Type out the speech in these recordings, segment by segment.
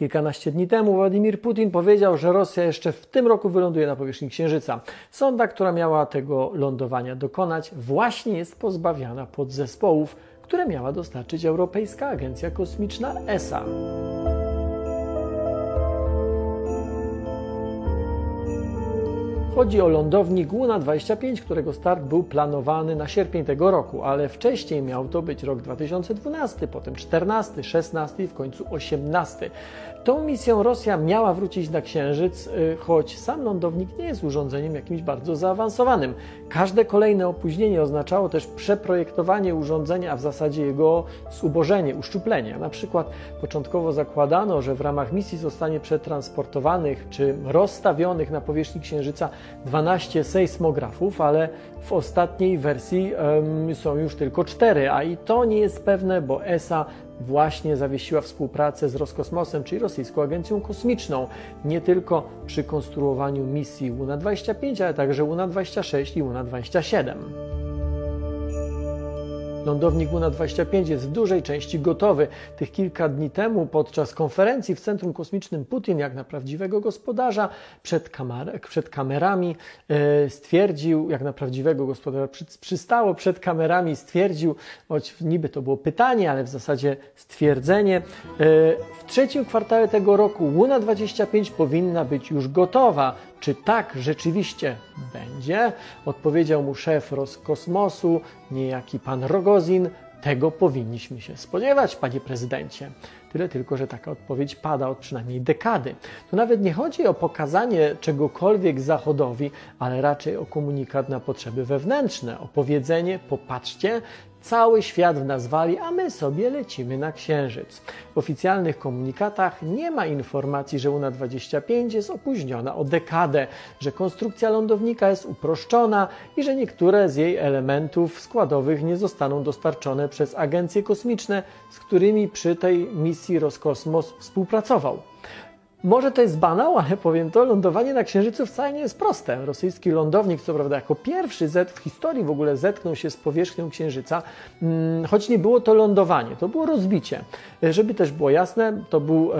Kilkanaście dni temu Władimir Putin powiedział, że Rosja jeszcze w tym roku wyląduje na powierzchni Księżyca. Sonda, która miała tego lądowania dokonać, właśnie jest pozbawiana podzespołów, które miała dostarczyć Europejska Agencja Kosmiczna ESA. Chodzi o lądownik Luna 25, którego start był planowany na sierpień tego roku, ale wcześniej miał to być rok 2012, potem 14, 16 i w końcu 18. Tą misją Rosja miała wrócić na Księżyc, y, choć sam lądownik nie jest urządzeniem jakimś bardzo zaawansowanym. Każde kolejne opóźnienie oznaczało też przeprojektowanie urządzenia, a w zasadzie jego zubożenie, uszczuplenie. Na przykład początkowo zakładano, że w ramach misji zostanie przetransportowanych czy rozstawionych na powierzchni Księżyca 12 sejsmografów, ale w ostatniej wersji um, są już tylko 4, a i to nie jest pewne, bo ESA właśnie zawiesiła współpracę z Roskosmosem, czyli rosyjską agencją kosmiczną, nie tylko przy konstruowaniu misji Luna-25, ale także Luna-26 i Luna-27. Lądownik Luna-25 jest w dużej części gotowy. Tych kilka dni temu podczas konferencji w Centrum Kosmicznym Putin, jak na prawdziwego gospodarza, przed, kamer przed kamerami e, stwierdził, jak na prawdziwego gospodarza przystało, przed kamerami stwierdził, choć niby to było pytanie, ale w zasadzie stwierdzenie, e, w trzecim kwartale tego roku Luna-25 powinna być już gotowa. Czy tak rzeczywiście Odpowiedział mu szef Roskosmosu, niejaki pan Rogozin. Tego powinniśmy się spodziewać, panie prezydencie. Tyle tylko, że taka odpowiedź pada od przynajmniej dekady. Tu nawet nie chodzi o pokazanie czegokolwiek Zachodowi, ale raczej o komunikat na potrzeby wewnętrzne, o powiedzenie: popatrzcie, Cały świat w nas wali, a my sobie lecimy na Księżyc. W oficjalnych komunikatach nie ma informacji, że Luna 25 jest opóźniona o dekadę, że konstrukcja lądownika jest uproszczona i że niektóre z jej elementów składowych nie zostaną dostarczone przez agencje kosmiczne, z którymi przy tej misji Roskosmos współpracował. Może to jest banał, ale powiem to, lądowanie na Księżycu wcale nie jest proste. Rosyjski lądownik, co prawda, jako pierwszy Z w historii w ogóle zetknął się z powierzchnią Księżyca, mm, choć nie było to lądowanie, to było rozbicie. Żeby też było jasne, to był um,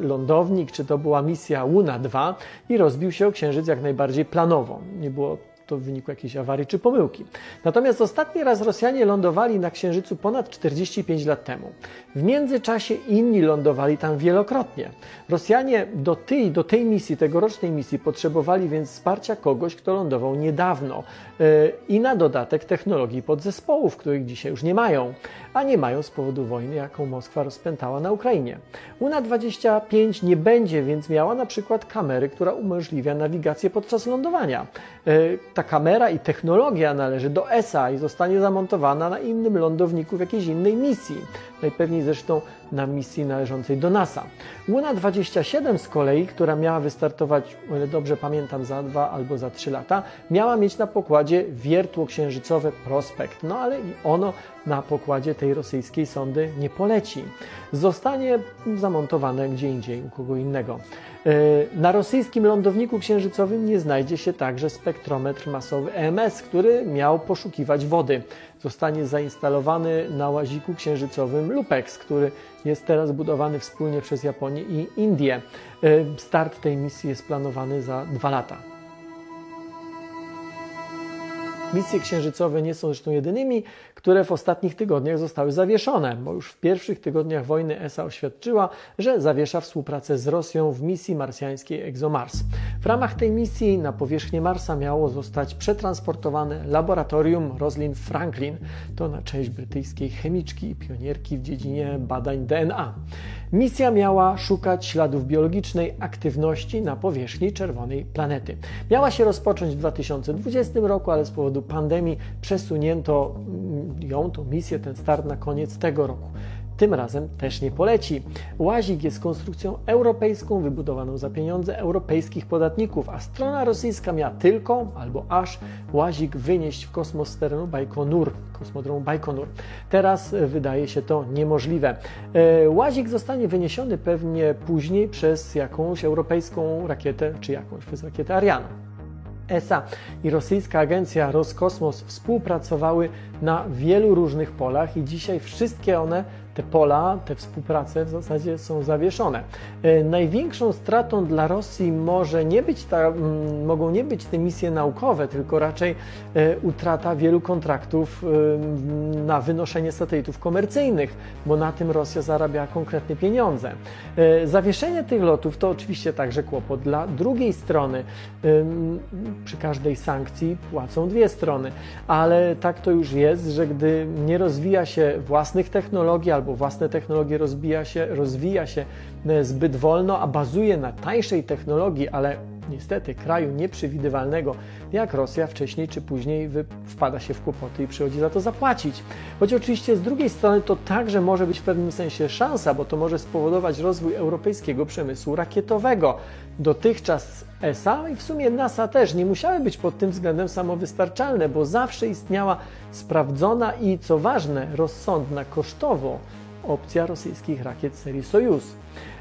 lądownik, czy to była misja Luna 2 i rozbił się o Księżyc jak najbardziej planowo. Nie było to w wyniku jakiejś awarii czy pomyłki. Natomiast ostatni raz Rosjanie lądowali na Księżycu ponad 45 lat temu. W międzyczasie inni lądowali tam wielokrotnie. Rosjanie do tej, do tej misji, tegorocznej misji, potrzebowali więc wsparcia kogoś, kto lądował niedawno yy, i na dodatek technologii podzespołów, których dzisiaj już nie mają, a nie mają z powodu wojny, jaką Moskwa rozpętała na Ukrainie. Luna-25 nie będzie więc miała na przykład kamery, która umożliwia nawigację podczas lądowania. Yy, ta kamera i technologia należy do ESA i zostanie zamontowana na innym lądowniku w jakiejś innej misji. Najpewniej zresztą na misji należącej do NASA. Luna 27 z kolei, która miała wystartować, o ile dobrze pamiętam, za dwa albo za trzy lata, miała mieć na pokładzie wiertło księżycowe Prospekt. No ale i ono na pokładzie tej rosyjskiej sondy nie poleci. Zostanie zamontowane gdzie indziej, u kogo innego. E, na rosyjskim lądowniku księżycowym nie znajdzie się także spektrometr masowy EMS, który miał poszukiwać wody. Zostanie zainstalowany na łaziku księżycowym LUPEX, który jest teraz budowany wspólnie przez Japonię i Indię. E, start tej misji jest planowany za dwa lata. Misje księżycowe nie są zresztą jedynymi, które w ostatnich tygodniach zostały zawieszone, bo już w pierwszych tygodniach wojny ESA oświadczyła, że zawiesza współpracę z Rosją w misji marsjańskiej ExoMars. W ramach tej misji na powierzchnię Marsa miało zostać przetransportowane laboratorium Rosalind Franklin, to na cześć brytyjskiej chemiczki i pionierki w dziedzinie badań DNA. Misja miała szukać śladów biologicznej aktywności na powierzchni czerwonej planety. Miała się rozpocząć w 2020 roku, ale z powodu pandemii przesunięto ją, tą misję, ten start na koniec tego roku. Tym razem też nie poleci. Łazik jest konstrukcją europejską, wybudowaną za pieniądze europejskich podatników, a strona rosyjska miała tylko albo aż łazik wynieść w kosmos z terenu Bajkonur, kosmodromu Bajkonur. Teraz e, wydaje się to niemożliwe. E, łazik zostanie wyniesiony pewnie później przez jakąś europejską rakietę, czy jakąś, przez rakietę Ariane. ESA i rosyjska agencja Roskosmos współpracowały na wielu różnych polach i dzisiaj wszystkie one te pola, te współprace w zasadzie są zawieszone. E, największą stratą dla Rosji może nie być ta, mogą nie być te misje naukowe, tylko raczej e, utrata wielu kontraktów e, na wynoszenie satelitów komercyjnych, bo na tym Rosja zarabia konkretne pieniądze. Zawieszenie tych lotów to oczywiście także kłopot dla drugiej strony. Przy każdej sankcji płacą dwie strony, ale tak to już jest, że gdy nie rozwija się własnych technologii albo własne technologie rozwija się, rozwija się e, zbyt wolno, a bazuje na tańszej technologii, ale niestety kraju nieprzewidywalnego jak Rosja wcześniej czy później wpada się w kłopoty i przychodzi za to zapłacić. Choć oczywiście z drugiej strony to także może być w pewnym sensie szansa, bo to może spowodować rozwój europejskiego przemysłu rakietowego. Dotychczas ESA i w sumie NASA też nie musiały być pod tym względem samowystarczalne, bo zawsze istniała sprawdzona i co ważne, rozsądna kosztowo opcja rosyjskich rakiet serii Sojus.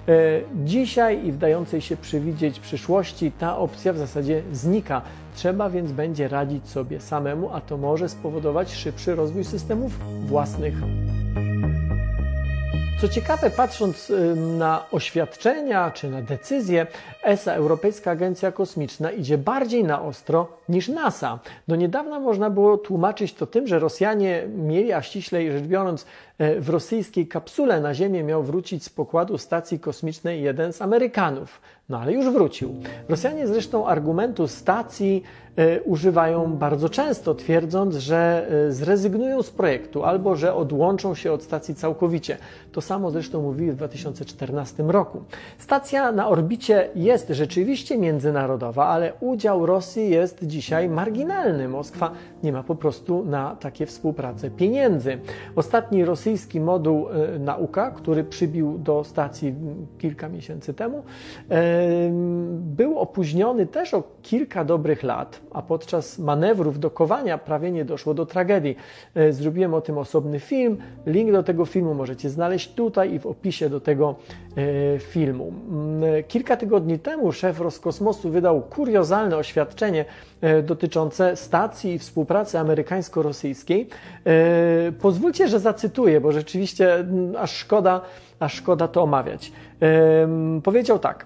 E, dzisiaj i w dającej się przewidzieć przyszłości ta opcja w zasadzie znika. Trzeba więc będzie radzić sobie samemu, a to może spowodować szybszy rozwój systemów własnych. Co ciekawe, patrząc na oświadczenia czy na decyzje, ESA, Europejska Agencja Kosmiczna, idzie bardziej na ostro niż NASA. Do niedawna można było tłumaczyć to tym, że Rosjanie mieli, a ściślej rzecz biorąc, w rosyjskiej kapsule na Ziemię miał wrócić z pokładu stacji kosmicznej jeden z Amerykanów. No ale już wrócił. Rosjanie zresztą argumentu stacji y, używają bardzo często, twierdząc, że y, zrezygnują z projektu albo że odłączą się od stacji całkowicie. To samo zresztą mówili w 2014 roku. Stacja na orbicie jest rzeczywiście międzynarodowa, ale udział Rosji jest dzisiaj marginalny. Moskwa nie ma po prostu na takie współpracę pieniędzy. Ostatni rosyjski moduł y, Nauka, który przybił do stacji kilka miesięcy temu, był opóźniony też o kilka dobrych lat, a podczas manewrów dokowania prawie nie doszło do tragedii. E, zrobiłem o tym osobny film. Link do tego filmu możecie znaleźć tutaj i w opisie do tego e, filmu. Mm, kilka tygodni temu szef Roskosmosu wydał kuriozalne oświadczenie e, dotyczące stacji i współpracy amerykańsko-rosyjskiej. Pozwólcie, że zacytuję, bo rzeczywiście mm, aż szkoda, aż szkoda to omawiać. Powiedział tak.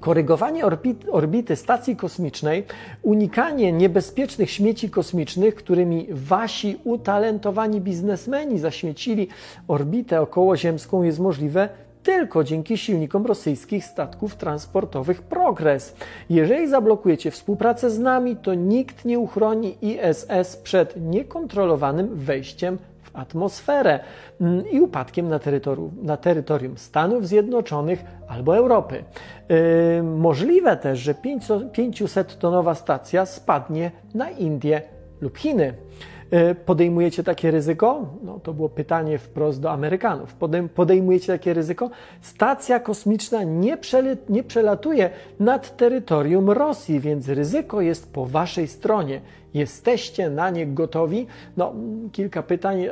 Korygowanie orbity stacji kosmicznej, unikanie niebezpiecznych śmieci kosmicznych, którymi wasi utalentowani biznesmeni zaśmiecili orbitę okołoziemską, jest możliwe tylko dzięki silnikom rosyjskich statków transportowych Progress. Jeżeli zablokujecie współpracę z nami, to nikt nie uchroni ISS przed niekontrolowanym wejściem atmosferę mm, i upadkiem na terytorium, na terytorium Stanów Zjednoczonych albo Europy. Yy, możliwe też, że 500-tonowa stacja spadnie na Indie lub Chiny. Yy, podejmujecie takie ryzyko? No, to było pytanie wprost do Amerykanów. Podejmujecie takie ryzyko? Stacja kosmiczna nie, nie przelatuje nad terytorium Rosji, więc ryzyko jest po waszej stronie. Jesteście na nie gotowi? No, kilka pytań.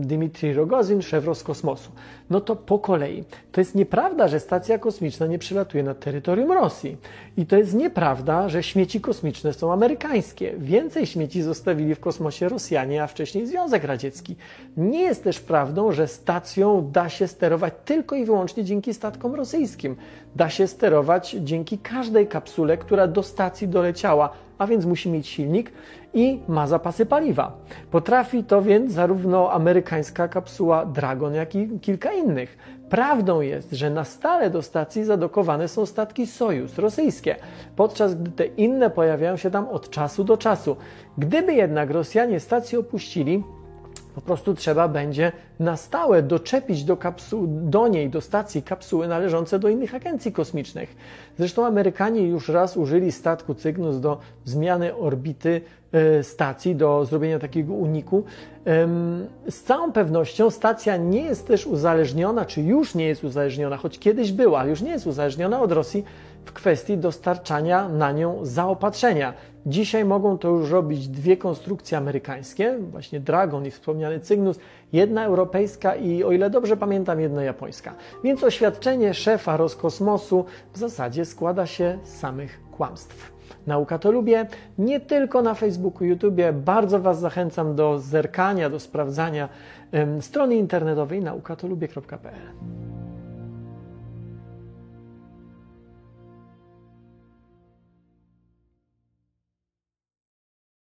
Dmitrij Rogozin, szef Roskosmosu. No to po kolei. To jest nieprawda, że stacja kosmiczna nie przelatuje nad terytorium Rosji. I to jest nieprawda, że śmieci kosmiczne są amerykańskie. Więcej śmieci zostawili w kosmosie Rosjanie, a wcześniej Związek Radziecki. Nie jest też prawdą, że stacją da się sterować tylko i wyłącznie dzięki statkom rosyjskim. Da się sterować dzięki każdej kapsule, która do stacji doleciała a więc musi mieć silnik i ma zapasy paliwa. Potrafi to więc zarówno amerykańska kapsuła Dragon, jak i kilka innych. Prawdą jest, że na stale do stacji zadokowane są statki Sojus rosyjskie, podczas gdy te inne pojawiają się tam od czasu do czasu. Gdyby jednak Rosjanie stację opuścili, po prostu trzeba będzie na stałe doczepić do, kapsu- do niej, do stacji kapsuły należące do innych agencji kosmicznych. Zresztą Amerykanie już raz użyli statku Cygnus do zmiany orbity stacji, do zrobienia takiego uniku. Z całą pewnością stacja nie jest też uzależniona, czy już nie jest uzależniona, choć kiedyś była, ale już nie jest uzależniona od Rosji w kwestii dostarczania na nią zaopatrzenia. Dzisiaj mogą to już robić dwie konstrukcje amerykańskie, właśnie Dragon i wspomniany Cygnus, jedna europejska i o ile dobrze pamiętam, jedna japońska. Więc oświadczenie szefa Roskosmosu w zasadzie składa się z samych kłamstw. Nauka to lubię nie tylko na Facebooku, YouTube. Bardzo Was zachęcam do zerkania, do sprawdzania strony internetowej naukatolubie.pl.